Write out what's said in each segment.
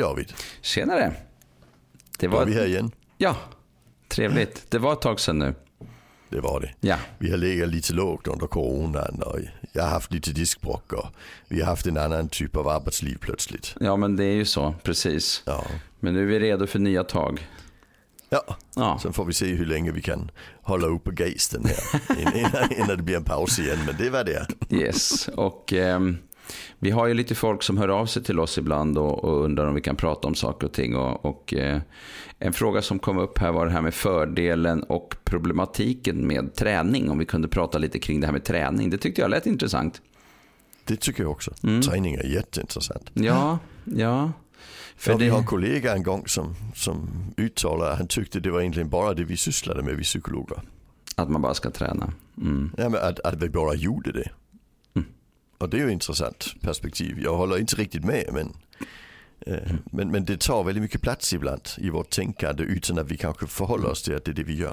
David. Tjenare. Det Då var... är vi här igen. Ja, trevligt. Det var ett tag sedan nu. Det var det. Ja, Vi har legat lite lågt under coronan och jag har haft lite diskbråck och vi har haft en annan typ av arbetsliv plötsligt. ja men det är ju så, precis. Ja. Men nu är vi redo för nya tag. Ja, Ja, sen får vi se hur länge vi kan hålla uppe geisten här innan, innan det blir en paus igen. Men det var det. yes. Och ehm, vi har ju lite folk som hör av sig till oss ibland och, och undrar om vi kan prata om saker och ting. Och, och eh, en fråga som kom upp här var det här med fördelen och problematiken med träning. Om vi kunde prata lite kring det här med träning. Det tyckte jag lät intressant. Det tycker jag också. Mm. Träning är jätteintressant. Ja, ja. För vi det, har en kollega en gång som, som uttalade han tyckte det var egentligen bara det vi sysslade med, vi psykologer. att man bara ska träna. Mm. Ja, men att, att vi bara gjorde det. Och det är ju ett intressant perspektiv. Jag håller inte riktigt med men, eh, men, men det tar väldigt mycket plats ibland i vårt tänkande utan att vi kanske förhåller oss till att det är det vi gör.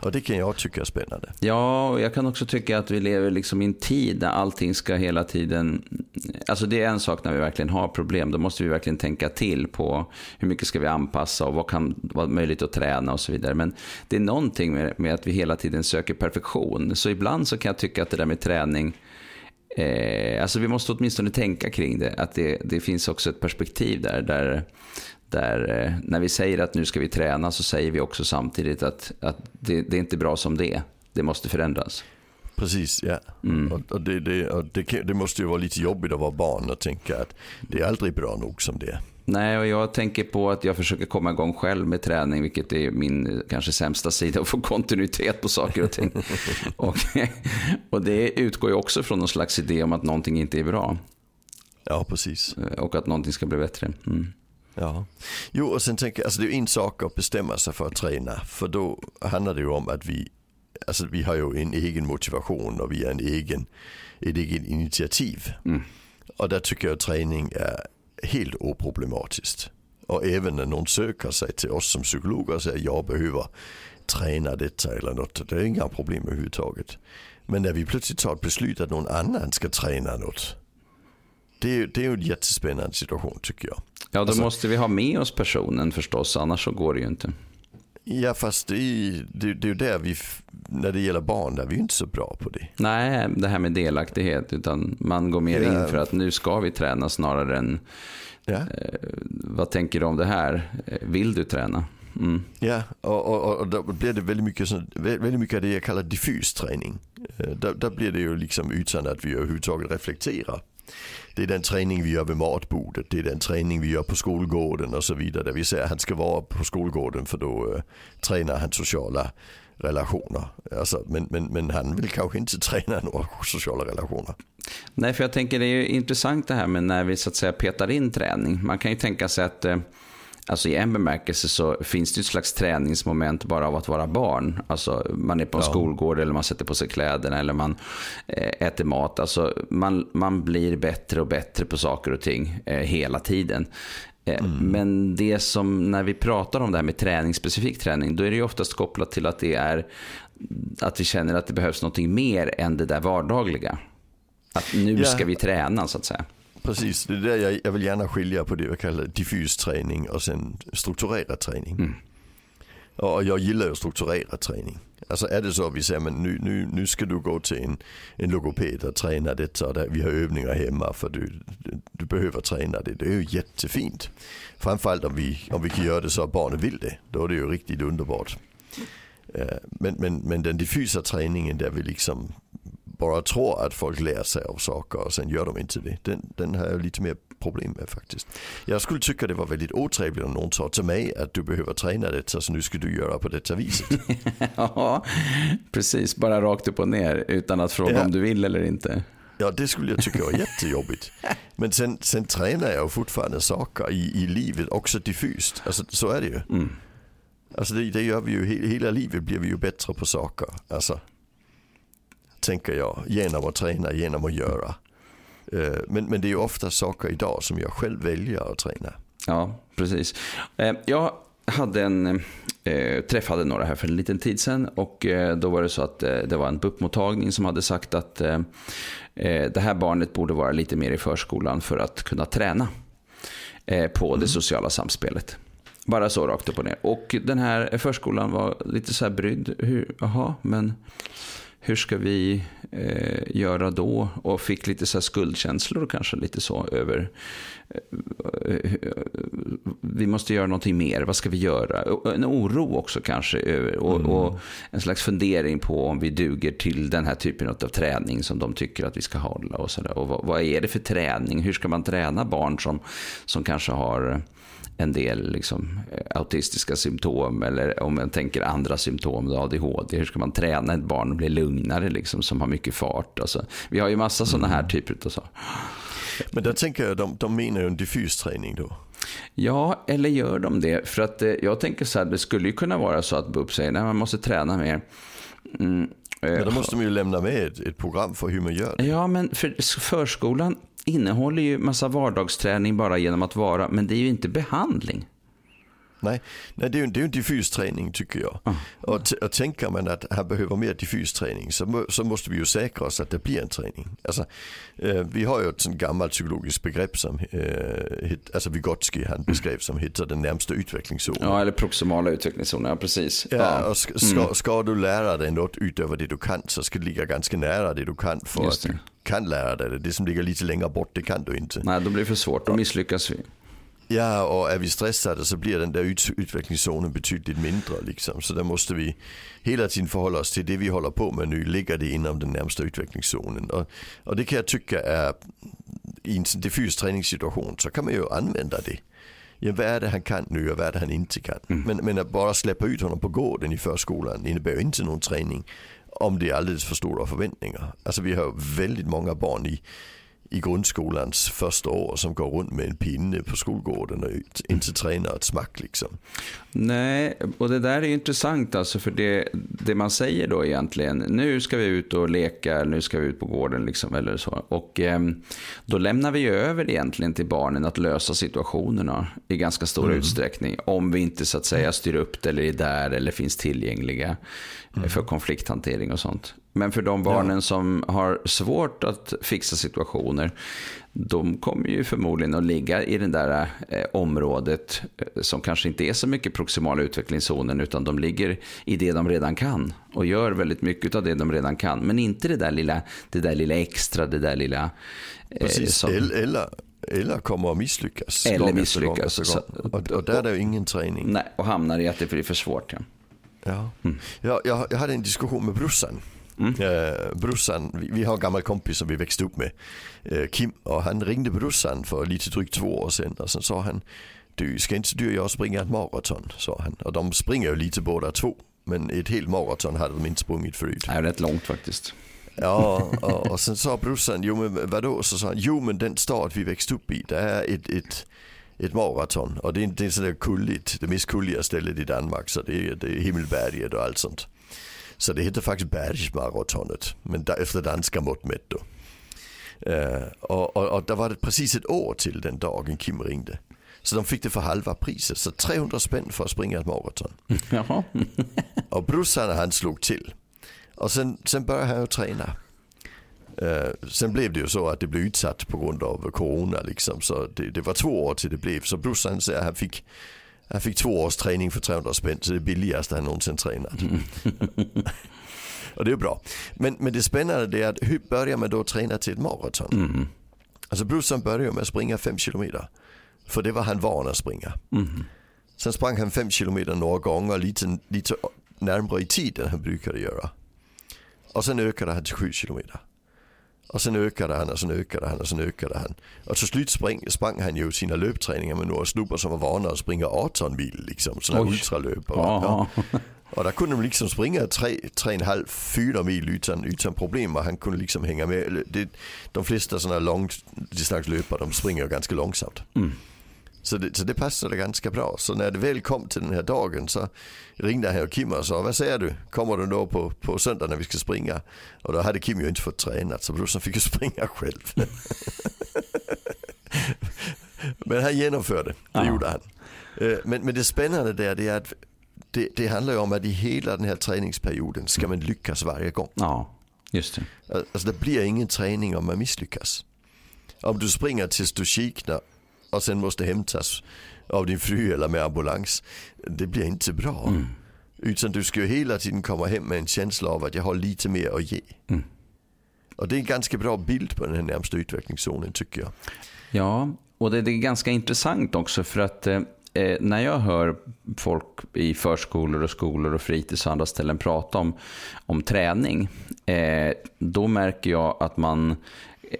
Och det kan jag tycka är spännande. Ja, och jag kan också tycka att vi lever liksom i en tid där allting ska hela tiden... Alltså det är en sak när vi verkligen har problem. Då måste vi verkligen tänka till på hur mycket ska vi anpassa och vad kan vara möjligt att träna och så vidare. Men det är någonting med, med att vi hela tiden söker perfektion. Så ibland så kan jag tycka att det där med träning Eh, alltså vi måste åtminstone tänka kring det. Att det, det finns också ett perspektiv där. Där, där eh, när vi säger att nu ska vi träna så säger vi också samtidigt att, att det, det är inte bra som det är. Det måste förändras. Precis, ja. Mm. Och, och, det, det, och det, det måste ju vara lite jobbigt att vara barn och tänka att det är aldrig bra nog som det är. Nej, och jag tänker på att jag försöker komma igång själv med träning, vilket är min eh, kanske sämsta sida, att få kontinuitet på saker och ting. och, och det utgår ju också från någon slags idé om att någonting inte är bra Ja, precis. eh, och att någonting ska bli bättre. Mm. Ja. Jo, och sen tänker jag, alltså det är ju en sak att bestämma sig för att träna. För då handlar det ju om att vi, alltså vi har ju en egen motivation och vi har en egen, ett eget initiativ. Mm. Och där tycker jag att träning är helt oproblematiskt. Och även när någon söker sig till oss som psykologer och säger jag behöver träna detta eller något. Det är inga problem överhuvudtaget. Men när vi plötsligt tar ett beslut att någon annan ska träna något. Det är, det är ju en jättespännande situation tycker jag. Ja, då Alltså- måste vi ha med oss personen förstås, annars så går det ju inte. Ja fast det är, det, det är ju där vi, när det gäller barn, där är vi ju inte så bra på det. Nej, det här med delaktighet, utan man går mer in för att nu ska vi träna snarare än Ja, eh, vad tänker du om det här? Eh, Vill du träna? Mm. ja och, och, och då blir det väldigt mycket, sån, vä- väldigt mycket av det jag kallar diffus träning. Eh, Där, där blir det ju liksom utan att vi överhuvudtaget reflekterar. Det är den träning vi gör vid matbordet, det är den träning vi gör på skolgården och så vidare. Där vi säger att han ska vara på skolgården för då eh, tränar han sociala relationer. Alltså, men, men, men han vill kanske inte träna några sociala relationer. Nej, för jag tänker det är ju intressant det här med när vi så att säga petar in träning. Man kan ju tänka sig att eh, Alltså i en bemärkelse så finns det ett slags träningsmoment bara av att vara barn. Alltså man är på en Ja. skolgård eller man sätter på sig kläderna eller man eh, äter mat. Alltså man, man blir bättre och bättre på saker och ting eh, hela tiden. Eh, Men det som, när vi pratar om det här med träning, specifik träning, då är det ju oftast kopplat till att det är att vi känner att det behövs någonting mer än det där vardagliga. Att nu Ja. ska vi träna så att säga. Precis, det är där jag, jag vill gärna skilja på det jag kallar diffus träning och sen strukturerad träning. Mm. Och jag gillar ju strukturerad träning. Alltså är det så att vi säger men nu, nu, nu ska du gå till en, en logoped och träna detta och där, vi har övningar hemma för du, du, behöver träna det. Det är ju jättefint. Framförallt om vi, om vi kan göra det så att barnen vill det. Då är det ju riktigt underbart. Øh, men, men, men den diffusa träningen där vi liksom bara tror att folk lär sig av saker och sen gör de inte det. Den, den har jag lite mer problem med faktiskt. Jag skulle tycka det var väldigt otrevligt om någon sa till mig att du behöver träna detta så nu ska du göra på detta viset. Ja, precis. Bara rakt upp och ner utan att fråga Ja. om du vill eller inte. Ja det skulle jag tycka var jättejobbigt. Men sen, sen tränar jag fortfarande saker i, i livet också diffust. Alltså så är det ju. Mm. Alltså det, det gör vi ju, he- hela livet blir vi ju bättre på saker. Alltså, tänker jag, genom att träna, genom att göra. Eh, Men, men det är ju ofta saker idag som jag själv väljer att träna. Ja, precis. Eh, Jag hade en, eh, träffade några här för en liten tid sedan och eh, då var det så att eh, det var en BUP-mottagning som hade sagt att det här barnet borde vara lite mer i förskolan för att kunna träna. på det sociala samspelet. Bara så rakt upp och ner. Och den här förskolan var lite så här brydd. Hur, men hur ska vi eh, göra då? Och fick lite så skuldkänslor kanske lite så över. Eh, vi måste göra någonting mer, vad ska vi göra? En oro också kanske. Över, och, mm. och, en slags fundering på om vi duger till den här typen av träning som de tycker att vi ska hålla. Och, så där. och vad, vad är det för träning? Hur ska man träna barn som, som kanske har en del liksom, eh, autistiska symptom eller om man tänker andra symptom, ADHD. Hur ska man träna ett barn att bli lugnare liksom, som har mycket fart? Alltså, vi har ju massa sådana här mm. typer av saker. Men där tänker jag, de, de menar ju en diffus träning då? Ja, eller gör de det? För att eh, jag tänker så här, det skulle ju kunna vara så att BUP säger att man måste träna mer. Mm, eh, ja, då måste de ju lämna med ett, ett, program för hur man gör det. Ja, men för förskolan innehåller ju massa vardagsträning bara genom att vara, men det är ju inte behandling. Nej, nej det, är ju, det är ju en diffus träning tycker jag. Mm. Och, och tänker man att här behöver mer diffus träning så, så måste vi ju säkra oss att det blir en träning. Alltså, eh, vi har ju ett sånt gammalt psykologiskt begrepp som eh, alltså Vygotsky han beskrev som heter den närmsta utvecklingszonen. Ja, eller proximala utvecklingszonen, ja precis. Ja, ja. och ska, mm. ska, du lära dig något utöver det du kan så ska det ligga ganska nära det du kan för att du kan lära dig det. Det som ligger lite längre bort det kan du inte. Nej, då blir det för svårt, då misslyckas vi. Ja, och är vi stressade så blir den där ut utvecklingszonen betydligt mindre. Liksom. Så där måste vi hela tiden förhålla oss till det vi håller på med nu. Ligger det inom den närmsta utvecklingszonen? Och, och det kan jag tycka är i en diffus träningssituation så kan man ju använda det. Ja, vad är det han kan nu och vad är det han inte kan? Mm. Men, men att bara släppa ut honom på gården i förskolan innebär inte någon träning om det är alldeles för stora förväntningar. Alltså vi har väldigt många barn i i grundskolans första år som går runt med en pinne på skolgården och inte tränar ett smack liksom. Nej, och det där är intressant alltså för det, det man säger då egentligen, nu ska vi ut och leka, nu ska vi ut på gården liksom eller så. Och eh, då lämnar vi över egentligen till barnen att lösa situationerna i ganska stor mm. utsträckning. Om vi inte så att säga styr upp det eller är där eller finns tillgängliga mm. för konflikthantering och sånt. Men för de barnen ja. som har svårt att fixa situationer, de kommer ju förmodligen att ligga i det där eh, området eh, som kanske inte är så mycket proximala utvecklingszonen, utan de ligger i det de redan kan och gör väldigt mycket av det de redan kan. Men inte det där lilla, det där lilla extra, det där lilla... Eh, Precis, som... eller, eller kommer att misslyckas. Eller misslyckas. Gång, gång. Och, och där är det ju ingen träning. Nej, och hamnar i att det blir för svårt. Ja. Ja. Mm. Jag, jag, jag hade en diskussion med brorsan Mm. Eh, brorsan, vi, vi, har en gammal kompis som vi växte upp med, eh, Kim, och han ringde brorsan för lite drygt två år sedan och sen sa han, du ska inte du och jag springa ett maraton, sa han. Och de springer ju lite båda två, men ett helt maraton hade de inte sprungit förut. Det är rätt långt faktiskt. Ja, och, och sen sa brorsan, jo men vadå? Så sa han, jo men den stad vi växte upp i, det är ett, ett ett maraton och det är, det är sådär kulligt, det mest kulliga stället i Danmark så det är, det är Himmelberget och allt sånt. Så det heter faktiskt Bergsmaratonet, men efter danska mått mätt då. Uh, och, och, och där var det precis ett år till den dagen Kim ringde. Så de fick det för halva priset, så 300 spänn för att springa ett maraton. och brorsan han slog till. Och sen, sen började han ju träna. Uh, sen blev det ju så att det blev utsatt på grund av corona liksom. Så det, det var två år till det blev. Så brorsan säger han fick han fick två års träning för 300 spänn, så det är billigaste han någonsin tränat. Mm. och det är bra. Men, men det spännande är att hur börjar man då träna till ett maraton? Mm. Alltså brorsan började med att springa 5 kilometer. För det var han van att springa. Mm. Sen sprang han 5 kilometer några gånger lite, lite närmare i tid än han brukade göra. Och sen ökade han till 7 kilometer. Och sen ökade han och sen ökade han och sen ökade han. Och till slut sprang, sprang han ju sina löpträningar med några snubbar som var vana att springa 18 mil liksom. Sådana ultralöpare. Ja. Och där kunde de liksom springa 3,5-4 mil utan, utan problem och han kunde liksom hänga med. Det, de flesta sådana långdistanslöpare de springer ganska långsamt. Mm. Så det, så det passade ganska bra. Så när det väl kom till den här dagen så ringde han och Kim och sa, vad säger du? Kommer du då på, på söndag när vi ska springa? Och då hade Kim ju inte fått tränat så brorsan fick ju springa själv. men han genomförde, det ja. gjorde han. Eh, men, men det spännande där det är att det, det handlar ju om att i hela den här träningsperioden ska man lyckas varje gång. Ja, just det. Alltså det blir ingen träning om man misslyckas. Om du springer tills du kiknar och sen måste hämtas av din fru eller med ambulans. Det blir inte bra. Mm. Utan du ska ju hela tiden komma hem med en känsla av att jag har lite mer att ge. Mm. Och det är en ganska bra bild på den här närmsta utvecklingszonen tycker jag. Ja, och det, det är ganska intressant också för att eh, eh, när jag hör folk i förskolor och skolor och fritids och andra ställen prata om, om träning, eh, då märker jag att man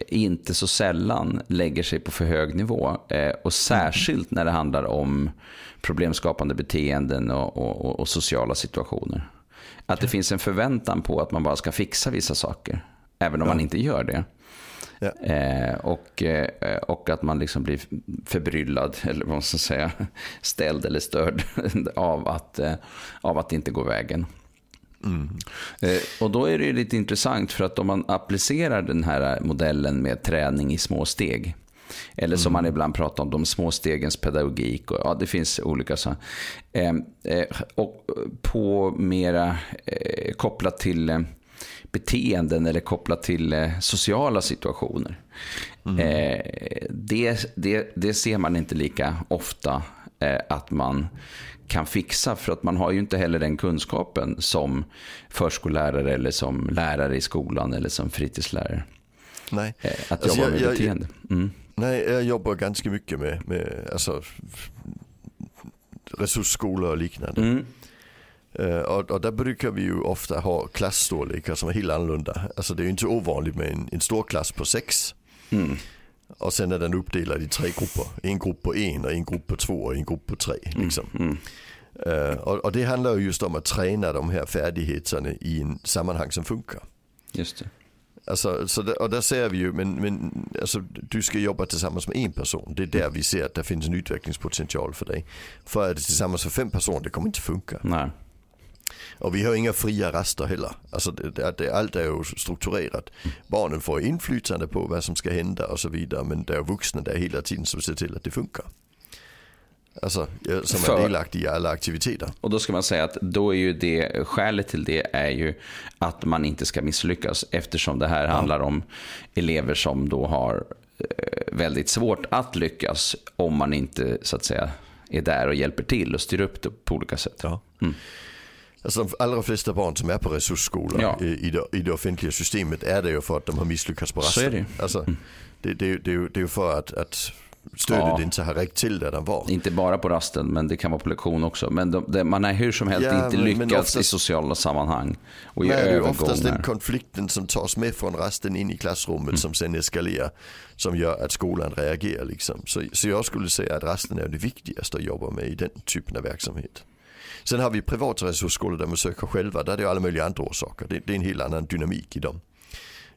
inte så sällan lägger sig på för hög nivå. Eh, och särskilt när det handlar om problemskapande beteenden och, och, och sociala situationer. Att det finns en förväntan på att man bara ska fixa vissa saker, även om ja. man inte gör det. Ja. Eh, och, eh, och att man liksom blir förbryllad, eller vad man ska säga, ställd eller störd av att, av att det inte går vägen. Mm. Eh, och då är det lite intressant för att om man applicerar den här modellen med träning i små steg, eller som mm. man ibland pratar om, de små stegens pedagogik. Och, ja, det finns olika så. Eh, eh, och på mera eh, kopplat till eh, beteenden eller kopplat till sociala situationer. Mm. Det, det, det ser man inte lika ofta att man kan fixa för att man har ju inte heller den kunskapen som förskollärare eller som lärare i skolan eller som fritidslärare. Nej. Att alltså jobba med jag, beteende. Mm. Nej, jag jobbar ganska mycket med, med alltså, resursskolor och liknande. Mm. Uh, och, och, där brukar vi ju ofta ha klassstorlekar som är helt annorlunda. Alltså det är ju inte ovanligt med en, en stor klass på sex. Mm. Och sen är den uppdelad i tre grupper. En grupp på en och en grupp på två och en grupp på tre. Mm, liksom. Mm. Uh, och, och, det handlar ju just om att träna de här färdigheterna i en sammanhang som funkar. Just det. Alltså, så där, och där ser vi ju, men, men alltså, du ska jobba tillsammans med en person. Det är där vi ser att det finns en utvecklingspotential för dig. För att tillsammans med fem personer, det kommer inte funka. Nej. Och vi har inga fria raster heller. Alltså det, det, allt är ju strukturerat. Barnen får inflytande på vad som ska hända och så vidare. Men det är vuxna där hela tiden som ser till att det funkar. Alltså som För, är delaktiga i alla aktiviteter. Och då ska man säga att då är ju det, skälet till det är ju att man inte ska misslyckas. Eftersom det här ja. handlar om elever som då har eh, väldigt svårt att lyckas om man inte så att säga är där och hjälper till och styr upp det på olika sätt. Ja. Mm. Alltså de allra flesta barn som är på resursskolor ja. i, det, i det offentliga systemet är det ju för att de har misslyckats på rasten. Så är det. Alltså, mm. det, det, det, det är ju för att, att stödet ja. inte har räckt till där den var. Inte bara på rasten, men det kan vara på lektion också. Men de, de, man har hur som helst ja, inte lyckats oftast, i sociala sammanhang. Och i nej, det är oftast den konflikten som tas med från rasten in i klassrummet mm. som sen eskalerar. Som gör att skolan reagerar. Liksom. Så, så jag skulle säga att rasten är det viktigaste att jobba med i den typen av verksamhet. Sen har vi privata resursskolor där man söker själva. Där är det alla möjliga andra orsaker. Det, det är en helt annan dynamik i dem.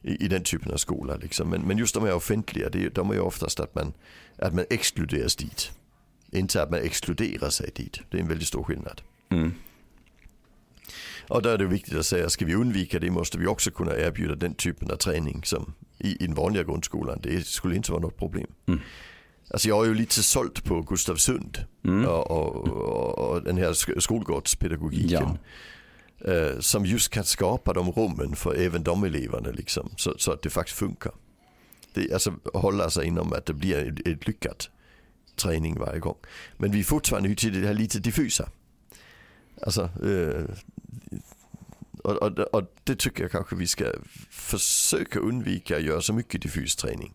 I, i den typen av skola. Liksom. Men, men, just de här offentliga, det, de är ju oftast att man, att man exkluderas dit. Inte att man exkluderar sig dit. Det är en väldigt stor skillnad. Mm. Och där är det viktigt att säga, ska vi undvika det måste vi också kunna erbjuda den typen av träning som i, i den vanliga grundskolan. Det skulle inte vara något problem. Mm. Alltså jag är ju lite sålt på Gustavsund mm. och, och, och, den här skolgårdspedagogiken. Ja. Eh, som just kan skapa de rummen för även de eleverna liksom, så, så, att det faktiskt funkar. Det, alltså hålla sig inom att det blir ett, ett lyckat träning varje gång. Men vi är fortfarande till det här lite diffusa. Alltså, eh, och, och, och, det tycker jag kanske vi ska försöka undvika att göra så mycket diffus träning.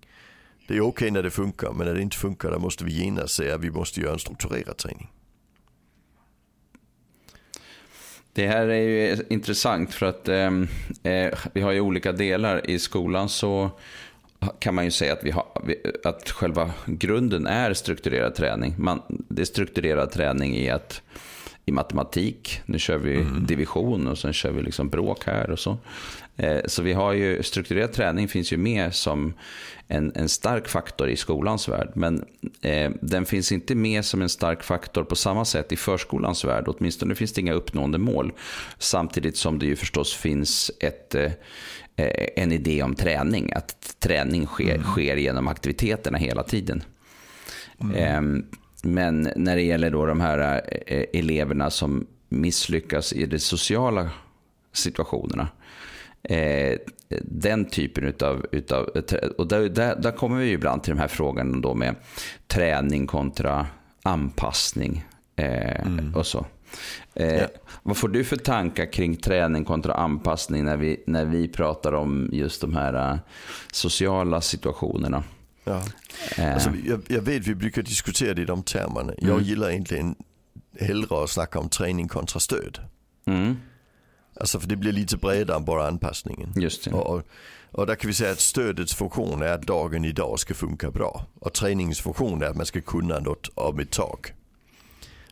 Det är okej okay när det funkar, men när det inte funkar då måste vi genast säga att vi måste göra en strukturerad träning. Det här är ju intressant för att ehm, eh, vi har ju olika delar. I skolan så kan man ju säga att, vi har, att själva grunden är strukturerad träning. Man, det är strukturerad träning i att i matematik. Nu kör vi mm. division och sen kör vi liksom bråk här och så. Eh, så vi har ju, strukturerad träning finns ju med som en, en stark faktor i skolans värld. Men eh, den finns inte med som en stark faktor på samma sätt i förskolans värld. Åtminstone finns det inga uppnående mål. Samtidigt som det ju förstås finns ett, eh, en idé om träning. Att träning sker, mm. sker genom aktiviteterna hela tiden. Mm. Eh, men när det gäller då de här eh, eleverna som misslyckas i de sociala situationerna eh, den typen utav, utav och där, där, där, kommer vi ju ibland till de här frågorna då med träning kontra anpassning eh, mm. och så. Eh, ja. Vad får du för tankar kring träning kontra anpassning när vi, när vi pratar om just de här sociala situationerna? Ja. Alltså, jag, jag, vet vi brukar diskutera det i de termerna. Jag mm. gillar egentligen hellre att snacka om träning kontra stöd. Mm. Alltså för det blir lite bredare än bara anpassningen. Just det. Och, och där kan vi säga att stödets funktion är att dagen idag ska funka bra. Och träningens funktion är att man ska kunna något om ett tag.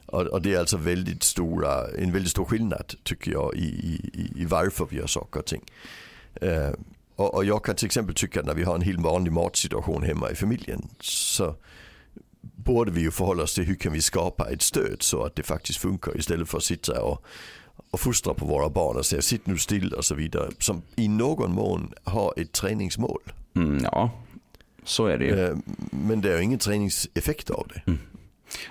Och, och, det är alltså väldigt stora, en väldigt stor skillnad tycker jag i, i, i varför vi gör saker och ting. Uh, och, och, jag kan till exempel tycka att när vi har en helt vanlig matsituation hemma i familjen så borde vi ju förhålla oss till hur kan vi skapa ett stöd så att det faktiskt funkar istället för att sitta och, och fostra på våra barn och säga sitt nu still och så vidare. Som i någon mån har ett träningsmål. Mm, ja, så är det ju. Uh, men det är ingen träningseffekt av det. Mm.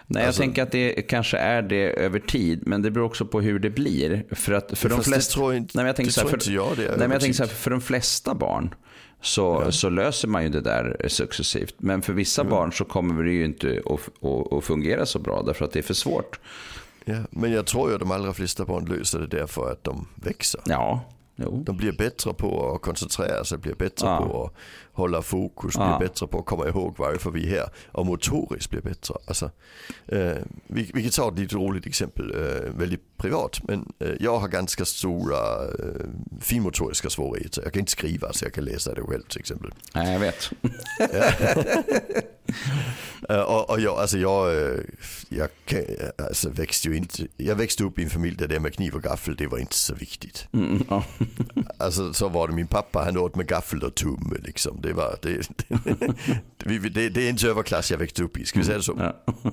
Nej, alltså, jag tänker att det kanske är det över tid, men det beror också på hur det blir. För att för de flesta... nej, jag tänker så här, för, jag det nej, men jag tänker så här, för de flesta barn så, ja. så löser man ju det där successivt. Men för vissa mm. barn så kommer det ju inte att, att, att, fungera så bra därför att det är för svårt. Ja, men jag tror ju att de allra flesta barn löser det därför att de växer. Ja, Jo. De blir bättre på att koncentrera sig, blir bättre ja. på hålla fokus, ja. blir bättre på att komma ihåg varför vi är här och motoriskt blir bättre. Alltså, eh, vi, vi kan ta ett lite roligt exempel, eh, väldigt privat, men eh, jag har ganska stora eh, finmotoriska svårigheter. Jag kan inte skriva så jag kan läsa det själv till exempel. Nej, jag vet. Och, och jag, alltså jag, jag alltså växte ju inte, jag växte upp i en familj där det med kniv och gaffel, det var inte så viktigt. Mm, ja. alltså så var det, min pappa han åt med gaffel och tumme liksom. Det var, det, det, det, det är inte överklass jag växte upp i, ska vi säga det så? Ja.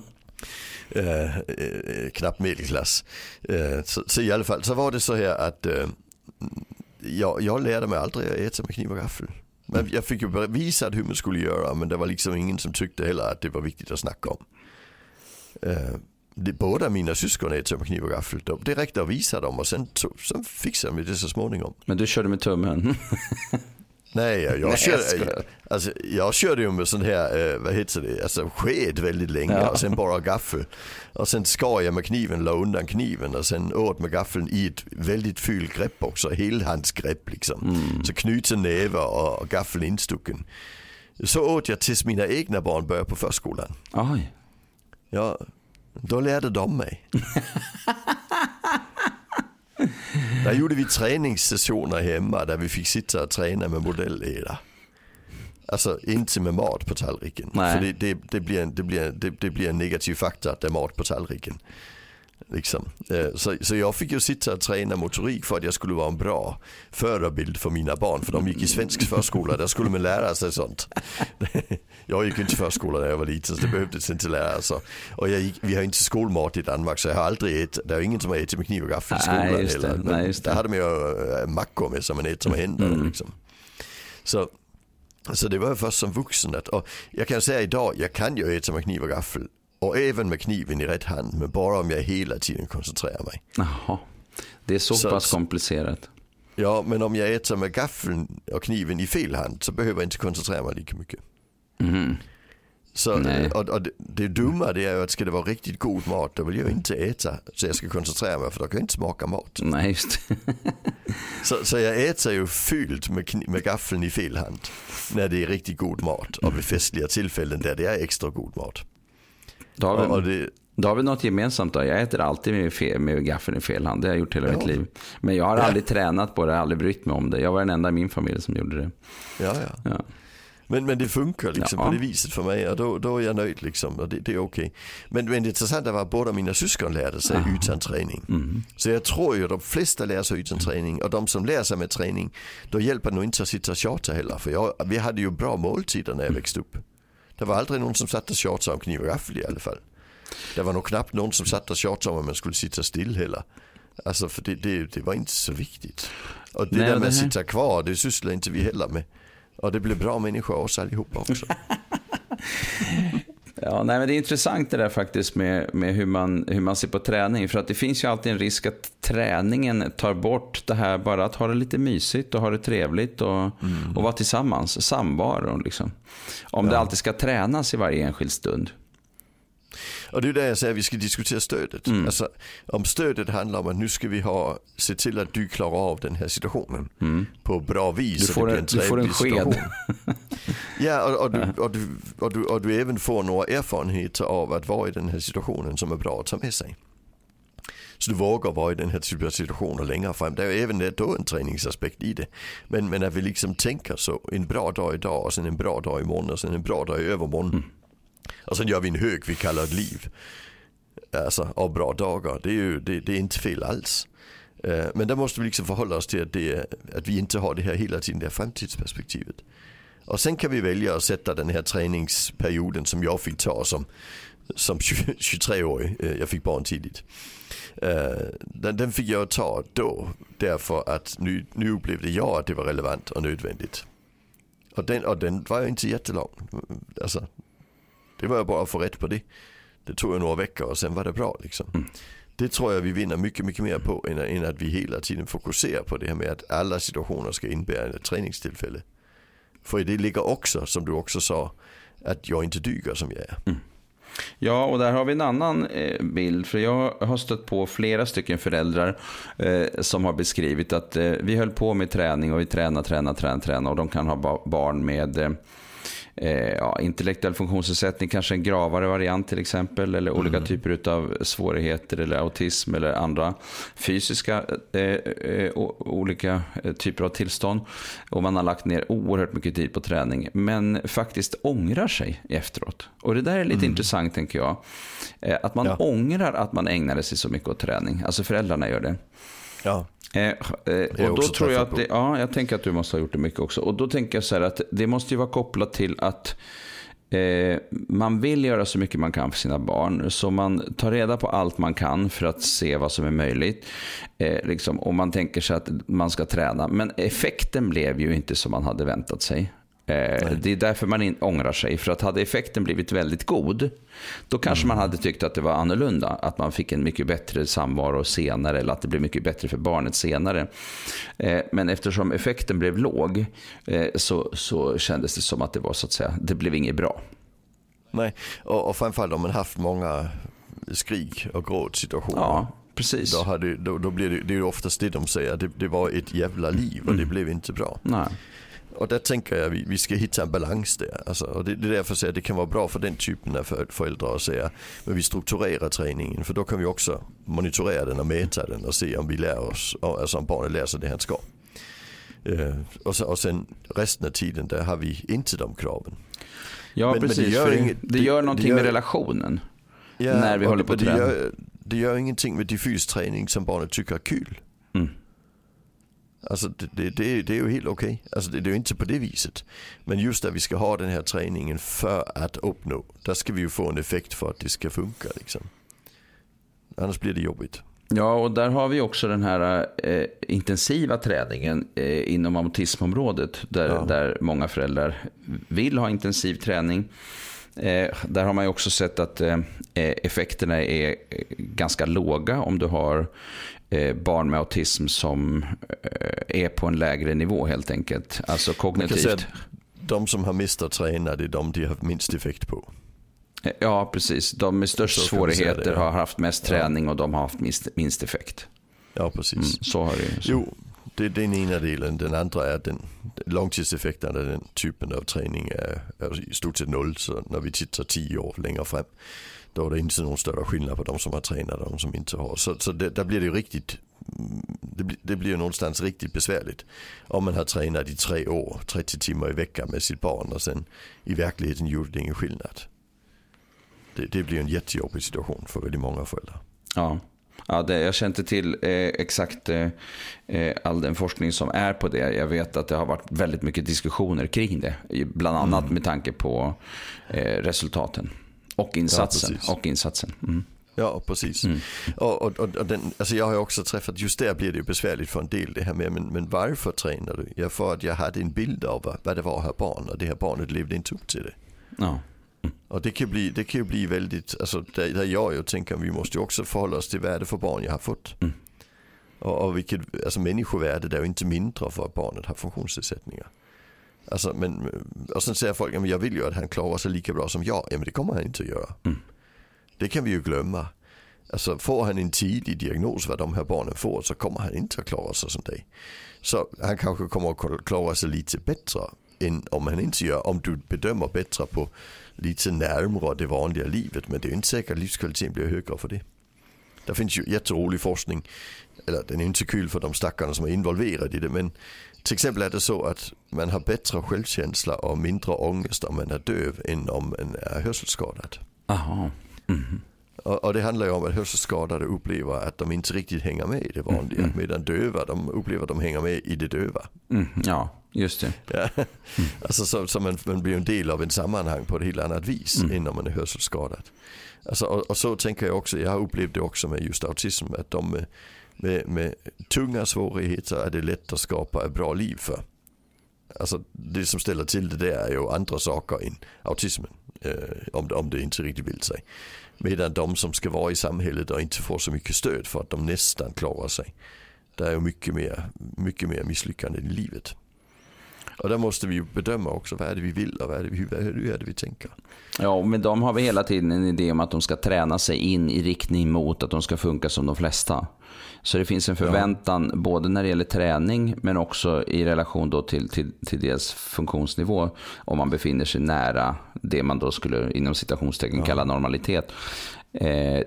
Eh, eh, knappt medelklass. Eh, så, så, i alla fall så var det så här att jag, jag lärde mig aldrig att äta med kniv och gaffel. Men jag fick ju visat hur man skulle göra men det var liksom ingen som tyckte heller att det var viktigt att snacka om. Det, båda mina syskon äter med kniv och gaffel. Det räckte att visa dem och sen, sen fixade vi det så småningom. Men du körde med tummen? Nej, jag, jag, körde, jag, alltså, jag körde ju med sån här, eh, vad heter det, alltså sked väldigt länge ja. och sen bara gaffel. Och sen skar jag med kniven, la undan kniven och sen åt med gaffeln i ett väldigt fyllt grepp också, helhandsgrepp liksom. Mm. Så knuten näve och gaffeln instucken. Så åt jag tills mina egna barn började på förskolan. Oj. Ja, då lärde de mig. Där gjorde vi träningssessioner hemma där vi fick sitta och träna med modellledare. Alltså inte med mat på tallriken. Nej. För det, det, det, blir en, det, blir, det, det blir en negativ faktor att det är mat på tallriken. Liksom. Eh, så, så jag fick ju sitta och träna motorik för att jag skulle vara en bra förebild för mina barn. För de gick i svensk förskola, där skulle man lära sig sånt. Jag gick inte i förskola när jag var liten så det behövdes inte lära sig. Och jag gick, vi har inte skolmat i Danmark så jag har aldrig ätit, det är ingen som har ätit med kniv och gaffel i skolan Nej, heller. Men Nej, där hade man ju äh, mackor med som man äter med händerna. Mm. Liksom. Så, så det var först som vuxen. Att, och jag kan säga idag, jag kan ju äta med kniv och gaffel och även med kniven i rätt hand, men bara om jag hela tiden koncentrerar mig. Jaha, det är så, så pass komplicerat. Ja, men om jag äter med gaffeln och kniven i fel hand så behöver jag inte koncentrera mig lika mycket. Mm. Så, och, och det, det dumma det är ju att ska det vara riktigt god mat då vill jag inte äta så jag ska koncentrera mig för då kan jag inte smaka mat. Nej, just så, så jag äter ju fyllt med, med gaffeln i fel hand när det är riktigt god mat och vid festliga tillfällen där det är extra god mat. Då har, vi, och det, då har vi något gemensamt då. Jag äter alltid med, fel, med gaffeln i fel hand. Det har jag gjort hela ja. mitt liv. Men jag har aldrig tränat på det, aldrig brytt mig om det. Jag var den enda i min familj som gjorde det. Ja, ja. ja. Men, men det funkar liksom ja. på det viset för mig och då, då är jag nöjd liksom. Och det, det är okej. Okay. Men, men det intressanta var att båda mina syskon lärde sig ja. utan träning. Mm. Så jag tror ju att de flesta lär sig utan träning och de som lär sig med träning, då hjälper det nog inte att sitta och tjata heller. För jag, vi hade ju bra måltider när jag växte upp. Det var aldrig någon som satt och tjatade om kniv och gaffel i alla fall. Det var nog knappt någon som satt och tjatade om att man skulle sitta still heller. Alltså för det, det, det var inte så viktigt. Och det Nej, där med att sitta kvar, det sysslar inte vi heller med. Och det blir bra människor oss allihopa också. Ja, nej, men det är intressant det där faktiskt med, med hur, man, hur man ser på träning. För att det finns ju alltid en risk att träningen tar bort det här bara att ha det lite mysigt och ha det trevligt och, mm. och vara tillsammans, samvaro. Liksom. Om ja. det alltid ska tränas i varje enskild stund. Och det är där jag säger att vi ska diskutera stödet. Mm. Alltså, om stödet handlar om att nu ska vi ha, se till att du klarar av den här situationen mm. på bra vis. Du får, en, du får en sked. ja, och, och, du, och, du, och, du, och du även får några erfarenheter av att vara i den här situationen som är bra att ta med sig. Så du vågar vara i den här typen av situationer längre fram. Det är även då en träningsaspekt i det. Men, men att vi liksom tänker så, en bra dag idag och sen en bra dag imorgon och sen en bra dag i övermorgon. Mm. Och sen gör vi en hög vi kallar ett liv. Alltså av bra dagar. Det är ju det, det är inte fel alls. Eh, men där måste vi liksom förhålla oss till att, det, att vi inte har det här hela tiden, det här framtidsperspektivet. Och sen kan vi välja att sätta den här träningsperioden som jag fick ta som, som 23-årig, eh, jag fick barn tidigt. Eh, den, den fick jag ta då därför att nu, nu upplevde jag att det var relevant och nödvändigt. Och den, och den var ju inte jättelång. Alltså, det var bara att få rätt på det. Det tog ju några veckor och sen var det bra liksom. Mm. Det tror jag vi vinner mycket, mycket mer på än, än att vi hela tiden fokuserar på det här med att alla situationer ska innebära ett träningstillfälle. För det ligger också, som du också sa, att jag inte duger som jag är. Mm. Ja, och där har vi en annan eh, bild. För jag har stött på flera stycken föräldrar eh, som har beskrivit att eh, vi höll på med träning och vi tränar, tränar, tränar, tränar och de kan ha barn med eh, eh, ja, intellektuell funktionsnedsättning, kanske en gravare variant till exempel, eller mm. olika typer av svårigheter eller autism eller andra fysiska eh, eh, olika eh, typer av tillstånd. Och man har lagt ner oerhört mycket tid på träning, men faktiskt ångrar sig efteråt. Och det där är lite mm. intressant tänker jag. Eh, att man ja. ångrar att man ägnade sig så mycket åt träning, alltså föräldrarna gör det. Ja. Eh, eh, och då tror jag att det, ja, jag tänker att du måste ha gjort det mycket också. Och då tänker jag så här att det måste ju vara kopplat till att eh, man vill göra så mycket man kan för sina barn. Så man tar reda på allt man kan för att se vad som är möjligt. Eh, liksom, och man tänker sig att man ska träna. Men effekten blev ju inte som man hade väntat sig. Eh, det är därför man ångrar sig. För att hade effekten blivit väldigt god, då kanske mm. man hade tyckt att det var annorlunda. Att man fick en mycket bättre samvaro senare eller att det blev mycket bättre för barnet senare. Eh, men eftersom effekten blev låg eh, så, så kändes det som att det var så att säga, det blev inget bra. Nej, och, och framförallt om man haft många skrik och gråtsituationer. Ja, precis. Då, hade, då, då blir det, det är oftast det de säger, det, det var ett jävla liv och mm. det blev inte bra. Nej och där tänker jag vi, vi ska hitta en balans där. Alltså, och det, det är därför jag säger att det kan vara bra för den typen av föräldrar att säga men vi strukturerar träningen för då kan vi också monitorera den och mäta den och se om vi lär oss, alltså om barnet lär sig det han ska. Uh, och, så, och sen resten av tiden där har vi inte de kraven. Ja men, precis, men det, gör inget, det, gör någonting det gör, med relationen. Ja, när vi håller på att träna. Det gör ingenting med diffus träning som barnet tycker är kul. Alltså det, det, det, det är ju helt okej. Okay. Alltså det, det är ju inte på det viset. Men just att vi ska ha den här träningen för att uppnå. Där ska vi ju få en effekt för att det ska funka. Liksom. Annars blir det jobbigt. Ja, och där har vi också den här eh, intensiva träningen eh, inom autismområdet. Där, ja. där många föräldrar vill ha intensiv träning. Eh, där har man ju också sett att eh, effekterna är ganska låga om du har Eh, barn med autism som eh, är på en lägre nivå helt enkelt. Alltså kognitivt. de som har mistat träna, det är de de har minst effekt på. Eh, ja, precis. De med störst svårigheter det, ja. har haft mest träning ja. och de har haft minst, minst effekt. Ja, precis. Mm, så har det så. Jo, det är den ena delen. Den andra är att den långtidseffekten av den typen av träning är, är i stort sett noll. Så när vi tittar tio år längre fram då är det inte någon större skillnad på de som har tränat och de som inte har. Så, så det, där blir det ju riktigt, det, blir, det blir ju någonstans riktigt besvärligt. Om man har tränat i tre år, 30 timmar i veckan med sitt barn och sen i verkligheten gjorde det ingen skillnad. Det, det blir en jättejobbig situation för väldigt många föräldrar. Ja. Ja, det, jag känner inte till eh, exakt eh, eh, all den forskning som är på det. Jag vet att det har varit väldigt mycket diskussioner kring det. Bland annat mm. med tanke på eh, resultaten. Och insatsen. Ja, och insatsen. Mm. Ja, precis. Mm. Och, och, och, den, alltså jag har också träffat, just där blir det ju besvärligt för en del det här med, men, men varför tränar du? Ja, för att jag hade en bild av vad det var här barn och det här barnet levde inte upp till det. Ja. Och det kan, bli, det kan ju bli väldigt, alltså där, där jag ju tänker vi måste ju också förhålla oss till värde för barn jag har fått. Mm. Och, och vilket, alltså människovärde det är ju inte mindre för att barnet har funktionsnedsättningar. Alltså, men, och sen säger folk, jag vill ju att han klarar sig lika bra som jag. Ja men det kommer han inte att göra. Mm. Det kan vi ju glömma. Alltså får han en tidig diagnos vad de här barnen får så kommer han inte att klara sig som dig. Så han kanske kommer att klara sig lite bättre än om han inte gör, om du bedömer bättre på lite närmare det vanliga livet. Men det är inte säkert att livskvaliteten blir högre för det. Det finns ju jätterolig forskning, eller den är inte så kul för de stackarna som är involverade i det, men till exempel är det så att man har bättre självkänsla och mindre ångest om man är döv än om man är hörselskadad. Aha. Mm. Och, och, det handlar ju om att hörselskadade upplever att de inte riktigt hänger med i det vanliga. Mm. Medan döva de upplever att de hänger med i det döva. Mm. Ja, just det. Ja. Mm. Alltså så, så man, man, blir en del av en sammanhang på ett helt annat vis mm. än om man är hörselskadad. Alltså, och, och, så tänker jag också, jag har upplevt det också med just autism. Att de med, med, tunga svårigheter är det lätt att skapa ett bra liv för. Alltså det som ställer till det där är ju andra saker än autismen. Eh, om, det, om det inte riktigt vill sig. Medan de som ska vara i samhället och inte får så mycket stöd för att de nästan klarar sig. Det är ju mycket mer, mycket mer misslyckande i livet. Och där måste vi ju bedöma också vad är det vi vill och vad är det hur, hur är det vi tänker. Ja, men de har vi hela tiden en idé om att de ska träna sig in i riktning mot att de ska funka som de flesta. Så det finns en förväntan ja. både när det gäller träning men också i relation då till, till, till deras funktionsnivå. Om man befinner sig nära det man då skulle inom citationstecken ja. kalla normalitet. Eh, eh,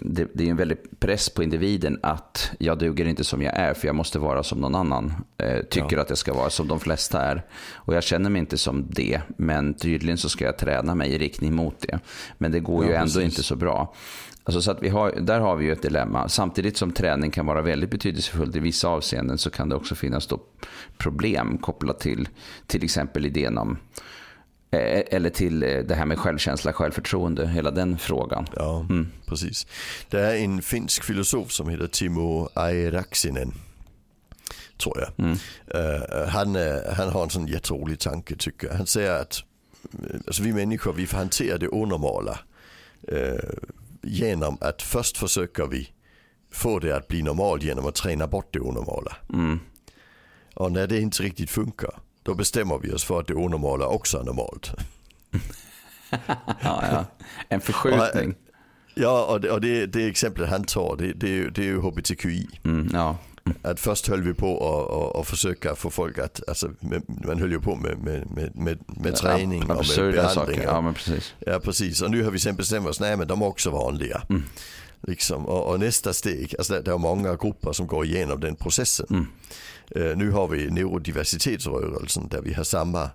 det, det, är en väldig press på individen att jag duger inte som jag är för jag måste vara som någon annan eh, tycker ja. att jag ska vara, som de flesta är. Och jag känner mig inte som det, men tydligen så ska jag träna mig i riktning mot det. Men det går ja, ju ändå precis. inte så bra. Alltså så att vi har, där har vi ju ett dilemma. Samtidigt som träning kan vara väldigt betydelsefullt i vissa avseenden så kan det också finnas då problem kopplat till till exempel idén om eh, eller till eh, det här med självkänsla, självförtroende, hela den frågan. Ja, mm. precis. Det är en finsk filosof som heter Timo Airaksinen. Tror jag. Mm. Uh, han, han har en sån jätterolig tanke tycker jag. Han säger att alltså vi människor vi får hantera det onormala. Uh, genom att först försöker vi få det att bli normalt genom att träna bort det onormala. Mm. Och när det inte riktigt funkar, då bestämmer vi oss för att det onormala också är normalt. ja, ja. En förskjutning. ja, och det, och det, det exemplet han tar, det, det, det är ju hbtqi. Mm, ja. Att först höll vi på att och försöka få folk att, alltså, man höll ju på med, med, med, med, med träning ja, och med behandling. Ja, men precis. ja precis, och nu har vi sen bestämt oss, nej men de är också vanliga. Mm. Liksom, och, och, nästa steg, alltså det är många grupper som går igenom den processen. Mm. Uh, nu har vi neurodiversitetsrörelsen där vi har samma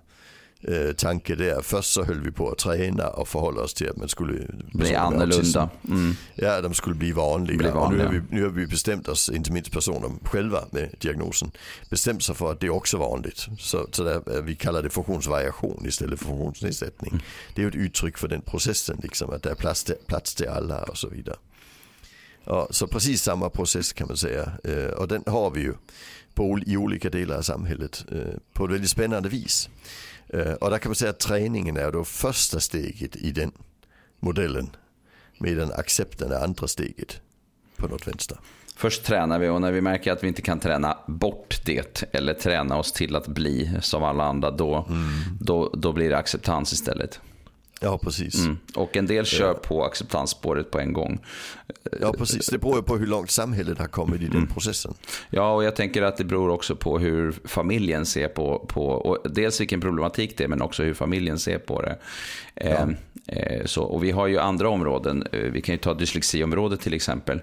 eh, tanke där. Först så höll vi på att träna och förhålla oss till att man skulle bli annorlunda. Mm. Ja, de skulle bli vanliga. Bli vanliga. Nu, har vi, nu har vi bestämt oss, inte minst personer själva med diagnosen, bestämt sig för att det är också vanligt. Så, så där, eh, vi kallar det funktionsvariation istället för funktionsnedsättning. Mm. Det är ett uttryck för den processen, liksom, att det är plats till, plats till alla och så vidare. Ja, så precis samma process kan man säga. Eh, och den har vi ju på, i olika delar av samhället på ett väldigt spännande vis. Eh, och där kan man säga att träningen är då första steget i den modellen. Medan accepten är andra steget på något vänster. Först tränar vi och när vi märker att vi inte kan träna bort det eller träna oss till att bli som alla andra då, mm. då, då blir det acceptans istället. Ja, precis. Mm. Och en del kör på acceptansspåret på en gång. Ja, precis. Det beror ju på hur långt samhället har kommit i den mm. processen. Ja, och jag tänker att det beror också på hur familjen ser på, på och dels vilken problematik det är, men också hur familjen ser på det. Ja. Eh, eh, så, och vi har ju andra områden. Eh, vi kan ju ta dyslexiområdet till exempel.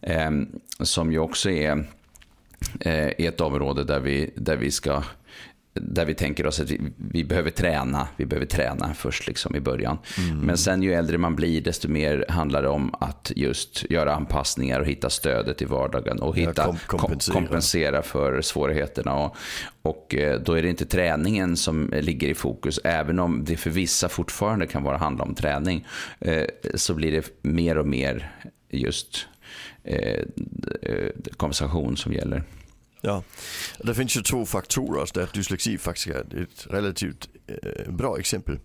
Eh, som ju också är eh, ett område där vi, där vi ska där vi tänker oss att vi, vi, behöver träna. Vi behöver träna först liksom i början. Mm. Men sen ju äldre man blir, desto mer handlar det om att just göra anpassningar och hitta stödet i vardagen och hitta, ja, kom, kompensera. kompensera. för svårigheterna. Och, och eh, då är det inte träningen som ligger i fokus. Även om det för vissa fortfarande kan vara handla om träning, eh, så blir det mer och mer just eh, kompensation som gäller. Ja, det finns ju två faktorer där dyslexi faktiskt är ett relativt eh, bra exempel.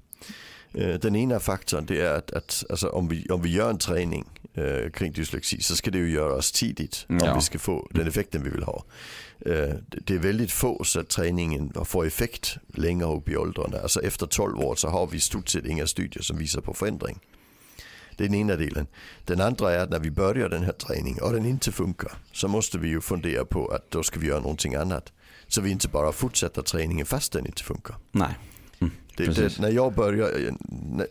Eh, den ena faktorn det är att, att alltså, om, vi, om vi gör en träning eh, kring dyslexi så ska det ju göras tidigt om Ja. vi ska få den effekten vi vill ha. Eh, det- det är väldigt få så att träningen får effekt längre upp i åldrarna. Alltså efter 12 år så har vi i stort sett inga studier som visar på förändring. Det är den ena delen. Den andra är att när vi börjar den här träningen och den inte funkar så måste vi ju fundera på att då ska vi göra någonting annat. Så vi inte bara fortsätter träningen fast den inte funkar. Nej. Mm, Det, det, när jag började,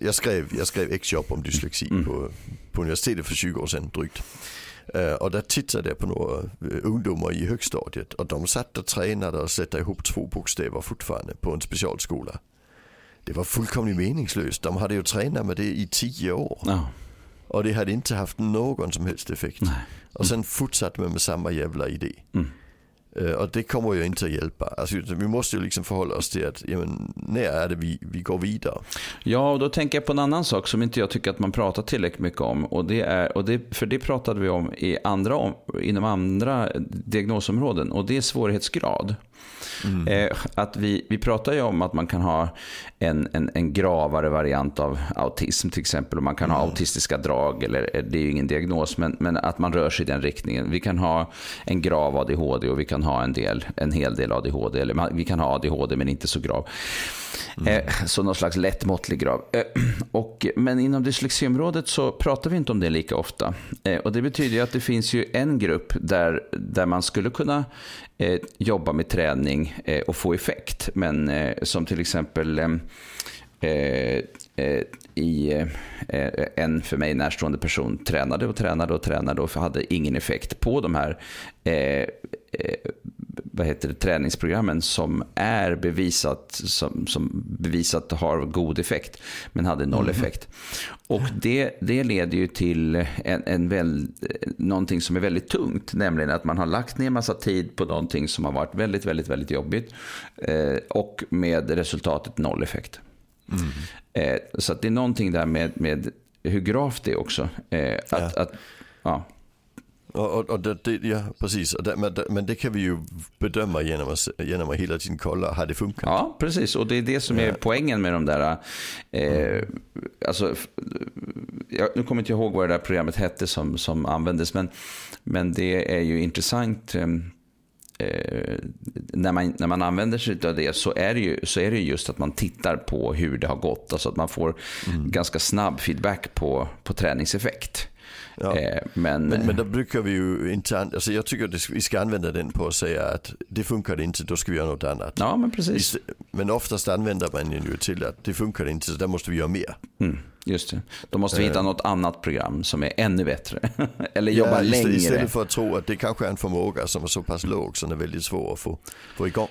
jag skrev, jag skrev exjobb om dyslexi Mm. på, på universitetet för 20 år sedan drygt. Eh, och där tittade jag på några eh, ungdomar i högstadiet och de satt och tränade och sätta ihop två bokstäver fortfarande på en specialskola. Det var fullkomligt meningslöst. De hade ju tränat med det i tio år Ja. och det hade inte haft någon som helst effekt. Nej. Och sen fortsatte man med samma jävla idé. Mm. Och det kommer ju inte att hjälpa. Alltså, vi måste ju liksom förhålla oss till att, jamen, när är det vi, vi går vidare? Ja, och då tänker jag på en annan sak som inte jag tycker att man pratar tillräckligt mycket om. Och det är, och det, för det pratade vi om, i andra, om inom andra diagnosområden. Och det är svårighetsgrad. Eh, att vi, vi pratar ju om att man kan ha en, en, en gravare variant av autism till exempel. Och man kan ha autistiska drag, eller eh, det är ju ingen diagnos, men, men att man rör sig i den riktningen. Vi kan ha en grav ADHD och vi kan ha en, del, en hel del ADHD. Eller man, vi kan ha ADHD men inte så grav. Eh, så någon slags lättmåttlig grav. Eh, och, men inom dyslexiområdet så pratar vi inte om det lika ofta. Eh, och det betyder ju att det finns ju en grupp där, där man skulle kunna eh, jobba med träning eh, och få effekt. Men eh, som till exempel eh, eh, eh, i eh, en för mig närstående person tränade och tränade och tränade och hade ingen effekt på de här eh, eh, vad heter det, träningsprogrammen som är bevisat, som, som bevisat har god effekt men hade noll effekt. Och det, det leder ju till en, en väl, någonting som är väldigt tungt, nämligen att man har lagt ner massa tid på någonting som har varit väldigt, väldigt, väldigt jobbigt eh, och med resultatet noll effekt. Eh, så det är någonting där med, med hur gravt det är också. Eh, att, Ja. att, ja. Och, och, och det, det, ja, precis. Och det, men, det, men det kan vi ju bedöma genom att, genom att hela tiden kolla, har det funkat? ja, precis. Och det är det som är Ja. poängen med de där... Eh, alltså, f- jag, nu kommer inte jag ihåg vad det där programmet hette som, som användes, men, men det är ju intressant. Eh, eh, när, man, när man använder sig av det så är det, ju, så är det ju just att man tittar på hur det har gått. Alltså att man får ganska snabb feedback på, på träningseffekt. Ja. Eh, men, Men, men då brukar vi ju inte, an- alltså jag tycker att vi ska använda den på att säga att det funkar inte, då ska vi göra något annat. ja, men precis. Men oftast använder man den ju till att det funkar inte, så där måste vi göra mer. Mm, just det. Då måste vi hitta Eh. något annat program som är ännu bättre. Eller jobba Ja, längre. Istället för att tro att det kanske är en förmåga som är så pass låg så den är väldigt svår att få, få igång.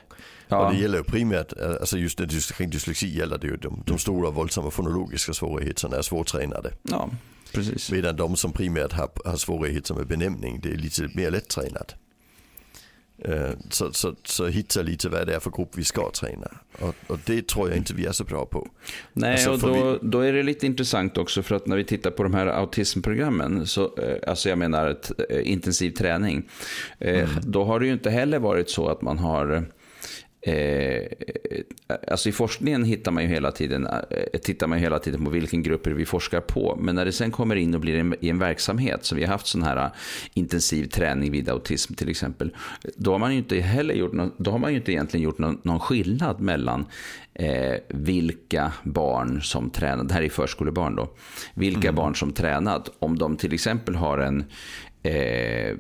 Ja. Och det gäller ju primärt, eh, alltså just när kring dyslexi gäller det ju de, de stora våldsamma fonologiska svårigheterna är svårtränade. Ja, precis. Medan de som primärt har, har svårigheter med benämning, det är lite mer lättränat. Eh, Så, så, så hitta lite vad det är för grupp vi ska träna. Och, och det tror jag inte vi är så bra på. Nej, Alltså, och då, då är det lite intressant också för att när vi tittar på de här autismprogrammen, så, eh, alltså jag menar eh, intensiv träning, eh, då har det ju inte heller varit så att man har Eh, alltså I forskningen hittar man ju hela tiden, eh, tittar man ju hela tiden på vilken grupper vi forskar på. Men när det sen kommer in och blir en, i en verksamhet, som vi har haft sån här eh, intensiv träning vid autism till exempel, då har man ju inte heller gjort någon, då har man ju inte egentligen gjort någon, någon skillnad mellan eh, vilka barn som tränar, det här är förskolebarn då, vilka barn som tränat. Om de till exempel har en eh,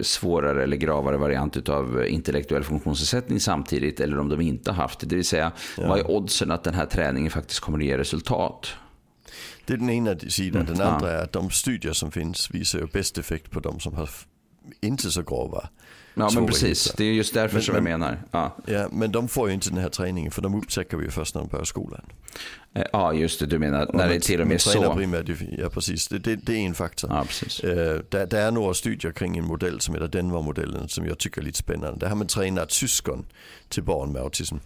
svårare eller gravare variant av intellektuell funktionsnedsättning samtidigt eller om de inte har haft det. Det vill säga, vad är oddsen att den här träningen faktiskt kommer att ge resultat? Det är den ena sidan. Den ja. andra är att de studier som finns visar ju bäst effekt på de som har inte så grava Ja, men precis. Det är just därför Men- som jag men- menar. Ja. Ja, men de får ju inte den här träningen för de upptäcker vi ju först när de börjar skolan. Eh, ja, just det. Du menar när det till och med så. Primärt, ja, precis. Det, det, det är en faktor. Ja, precis. Eh, där, där är några studier kring en modell som heter Denver-modellen som jag tycker är lite spännande. Där har man tränat syskon till barn med autism.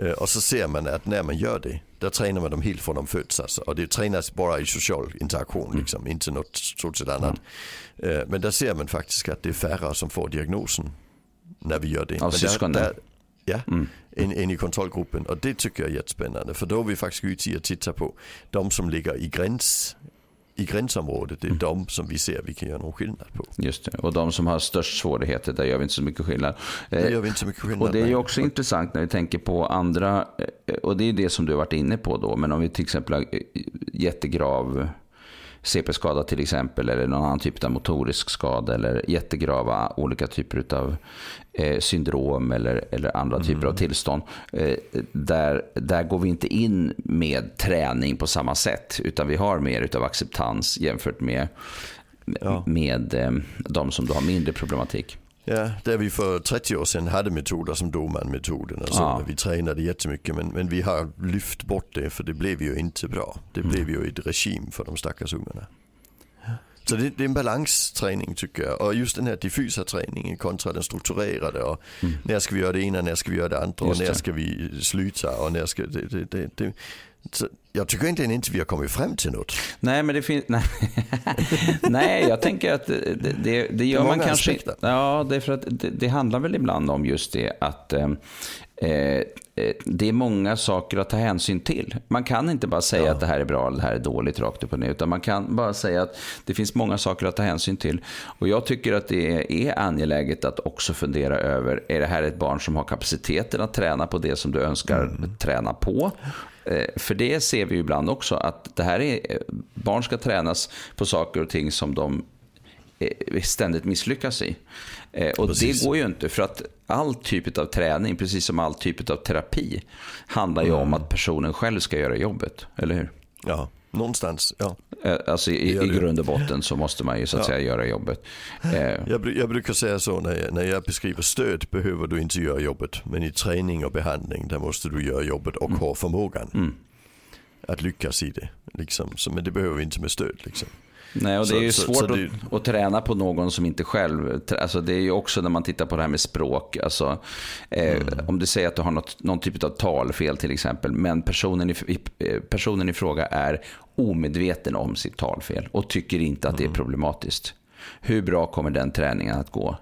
Eh, och så ser man att när man gör det, där tränar man dem helt från de föds. Alltså. Och det tränas bara i social interaktion, liksom, inte något stort sett annat. Eh, men där ser man faktiskt att det är färre som får diagnosen när vi gör det. Av syskonen? Ja, mm. än, än i kontrollgruppen. Och det tycker jag är jättespännande. För då är vi faktiskt ute och tittar på de som ligger i gräns i gränsområdet, det är mm. de som vi ser vi kan göra någon skillnad på. Just det, och de som har störst svårigheter, där gör vi inte så mycket skillnad. Där gör vi inte så mycket skillnad. Och det är ju också intressant när vi tänker på andra, eh, och det är det som du har varit inne på då, men om vi till exempel har eh, jättegrav CP-skada till exempel eller någon annan typ av motorisk skada eller jättegrava olika typer av eh, syndrom eller, eller andra mm. typer av tillstånd. Eh, där, där går vi inte in med träning på samma sätt utan vi har mer av acceptans jämfört med, ja. med eh, de som då har mindre problematik. Ja, där vi för 30 år sedan hade metoder som Doman-metoden och så. Ja. Vi tränade jättemycket men, men vi har lyft bort det för det blev ju inte bra. Det mm. blev ju ett regim för de stackars ungarna. Så det, det, är en balansträning tycker jag. Och just den här diffusa träningen kontra den strukturerade. Och mm. När ska vi göra det ena, när ska vi göra det andra och när ska vi sluta och när ska det, det, så jag tycker inte inte vi har kommit fram till något. Nej, men det finns... Nej, nej jag tänker att det, det, det gör man kanske... Aspekter. Ja, det är för att det, det, handlar väl ibland om just det att eh, eh, det är många saker att ta hänsyn till. Man kan inte bara säga ja. att det här är bra eller det här är dåligt rakt upp och ner. Utan man kan bara säga att det finns många saker att ta hänsyn till. Och jag tycker att det är angeläget att också fundera över, är det här ett barn som har kapaciteten att träna på det som du önskar mm. träna på? Eh, för det ser vi ibland också, att det här är, barn ska tränas på saker och ting som de eh, ständigt misslyckas i. Eh, och precis. det går ju inte för att all typ av träning, precis som all typ av terapi, handlar ju mm. om att personen själv ska göra jobbet, eller hur? Ja, någonstans. Ja. Eh, alltså i, i grund och botten så måste man ju så att ja. säga göra jobbet. Eh. Jag, jag, brukar säga så när jag, när jag beskriver stöd behöver du inte göra jobbet. Men i träning och behandling där måste du göra jobbet och mm. ha förmågan. Mm. Att lyckas i det. Liksom. Så, men det behöver vi inte med stöd. Liksom. Nej, och det är ju så, svårt så, så det... att, att, träna på någon som inte själv... Alltså det är ju också när man tittar på det här med språk. Alltså, eh, mm. Om du säger att du har något, någon typ av talfel till exempel, men personen i, personen i fråga är omedveten om sitt talfel och tycker inte att det är mm. problematiskt. Hur bra kommer den träningen att gå?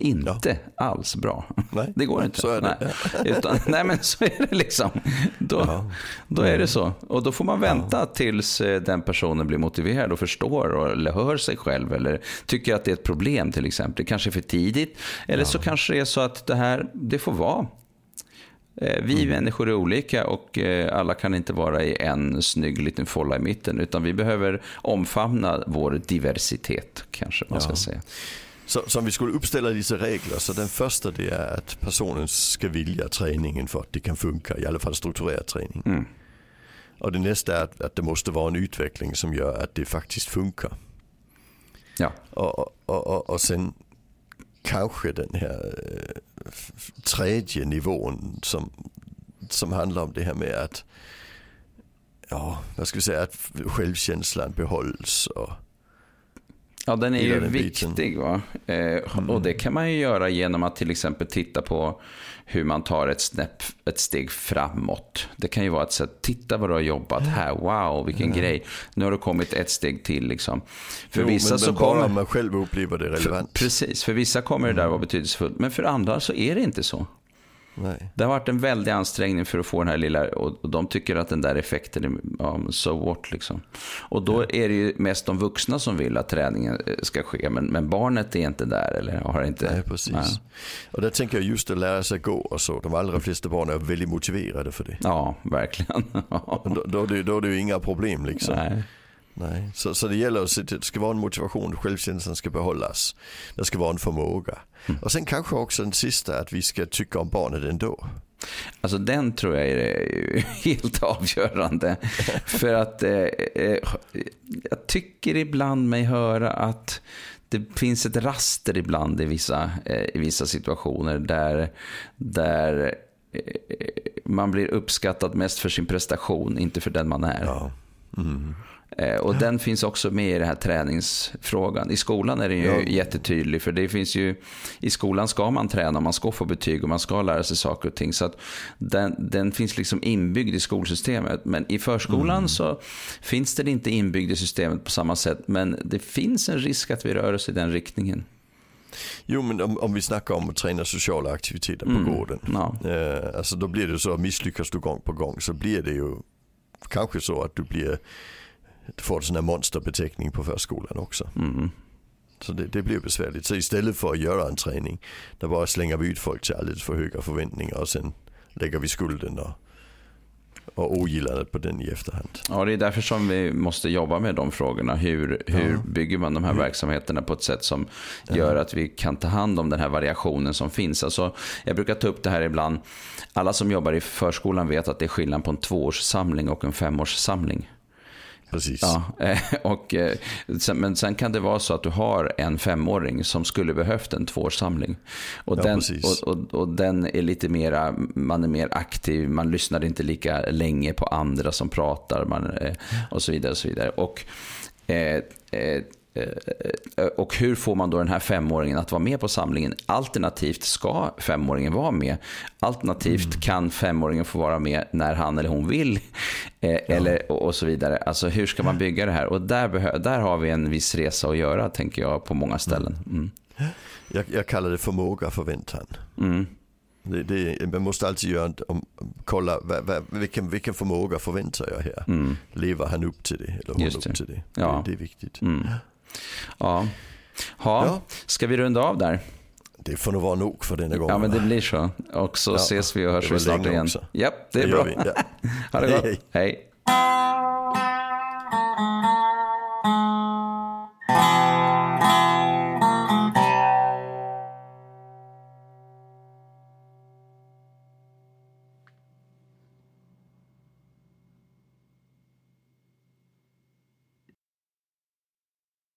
Inte ja. alls bra. Nej, det går inte. Så är det. Nej. Utan, nej, men så är det liksom. Då, ja. då är det så. Och då får man vänta ja. tills eh, den personen blir motiverad och förstår och, eller hör sig själv eller tycker att det är ett problem till exempel. Det kanske är för tidigt. Eller så kanske det är så att det här, det får vara. Eh, vi mm. människor är olika och eh, alla kan inte vara i en snygg liten folla i mitten. Utan vi behöver omfamna vår diversitet, kanske man ska säga. Så, så om vi skulle uppställa dessa regler, så den första det är att personen ska vilja träningen för att det kan funka, i alla fall strukturerad träning. Mm. Och det nästa är att, att, det måste vara en utveckling som gör att det faktiskt funkar. Ja. Och, och, och, och sen kanske den här äh, tredje nivån som, som handlar om det här med att, ja, vad ska vi säga, att självkänslan behålls och Ja, den är ju viktig. Va? Eh, mm. Och det kan man ju göra genom att till exempel titta på hur man tar ett, snäpp, ett steg framåt. Det kan ju vara ett sätt, titta vad du har jobbat här, wow, vilken mm. grej. Nu har du kommit ett steg till. Liksom. För jo, vissa men, så men kommer... bara man själv upplever det relevant. För, precis, för vissa kommer det där mm. vara betydelsefullt, men för andra så är det inte så. Nej. Det har varit en väldig ansträngning för att få den här lilla, och de tycker att den där effekten är, ja, so what liksom. Och då är det ju mest de vuxna som vill att träningen eh, ska ske, men, men barnet är inte där eller har inte. Nej, precis. Nej. Och där tänker jag just att lära sig gå och så, de allra flesta barn är väldigt motiverade för det. Ja, verkligen. då, då, då, är det ju inga problem liksom. Nej. Nej, så, så det gäller att det ska vara en motivation, självkänslan ska behållas. Det ska vara en förmåga. Mm. Och sen kanske också den sista, att vi ska tycka om barnet ändå. Alltså den tror jag är helt avgörande. För att eh, eh, jag tycker ibland mig höra att det finns ett raster ibland i vissa, eh, i vissa situationer där, där eh, man blir uppskattad mest för sin prestation, inte för den man är. Ja. Mm. Eh, och den finns också med i den här träningsfrågan. I skolan är den ju ja. jättetydlig. För det finns ju, i skolan ska man träna, man ska få betyg och man ska lära sig saker och ting. Så den, den finns liksom inbyggd i skolsystemet. Men i förskolan mm. så finns den inte inbyggd i systemet på samma sätt. Men det finns en risk att vi rör oss i den riktningen. Jo, men om, om vi snackar om att träna sociala aktiviteter på Mm. gården. Ja. Eh, alltså då blir det så att misslyckas du gång på gång så blir det ju kanske så att du blir du får en sån här monsterbeteckning på förskolan också. Mm. Så det, det blir besvärligt. Så istället för att göra en träning där bara slänger vi ut folk till alldeles för höga förväntningar och sen lägger vi skulden och, och ogillandet på den i efterhand. Ja, det är därför som vi måste jobba med de frågorna. Hur, hur bygger man de här verksamheterna på ett sätt som gör att vi kan ta hand om den här variationen som finns. Alltså, jag brukar ta upp det här ibland. Alla som jobbar i förskolan vet att det är skillnad på en tvåårssamling och en femårssamling. Precis. Ja, eh, och, eh, men sen kan det vara så att du har en femåring som skulle behövt en tvåårssamling. Och, Ja, den, och, och, och den är lite mera, man är mer aktiv, man lyssnar inte lika länge på andra som pratar man, eh, och så vidare. Och, så vidare. Och, eh, eh, och hur får man då den här femåringen att vara med på samlingen? Alternativt ska femåringen vara med. Alternativt kan femåringen få vara med när han eller hon vill. Eh, eller, och, och så vidare. Alltså hur ska man bygga det här? Och där, där har vi en viss resa att göra tänker jag på många ställen. Mm. Jag, jag kallar det förmåga förväntan. Mm. Det, det, man måste alltid göra, om, kolla vad, vad, vilken, vilken förmåga förväntar jag här? Mm. Lever han upp till det? Eller hon upp till det? Ja. det? Det är viktigt. Mm. Ja. Ha, ja. Ska vi runda av där? Det får nog vara nog för denna gång. Ja, men det blir så. Och så ja, ses vi och hörs vi snart igen. Också. Japp, det är det bra. Vi, ja. ha det hej, gott. hej. hej.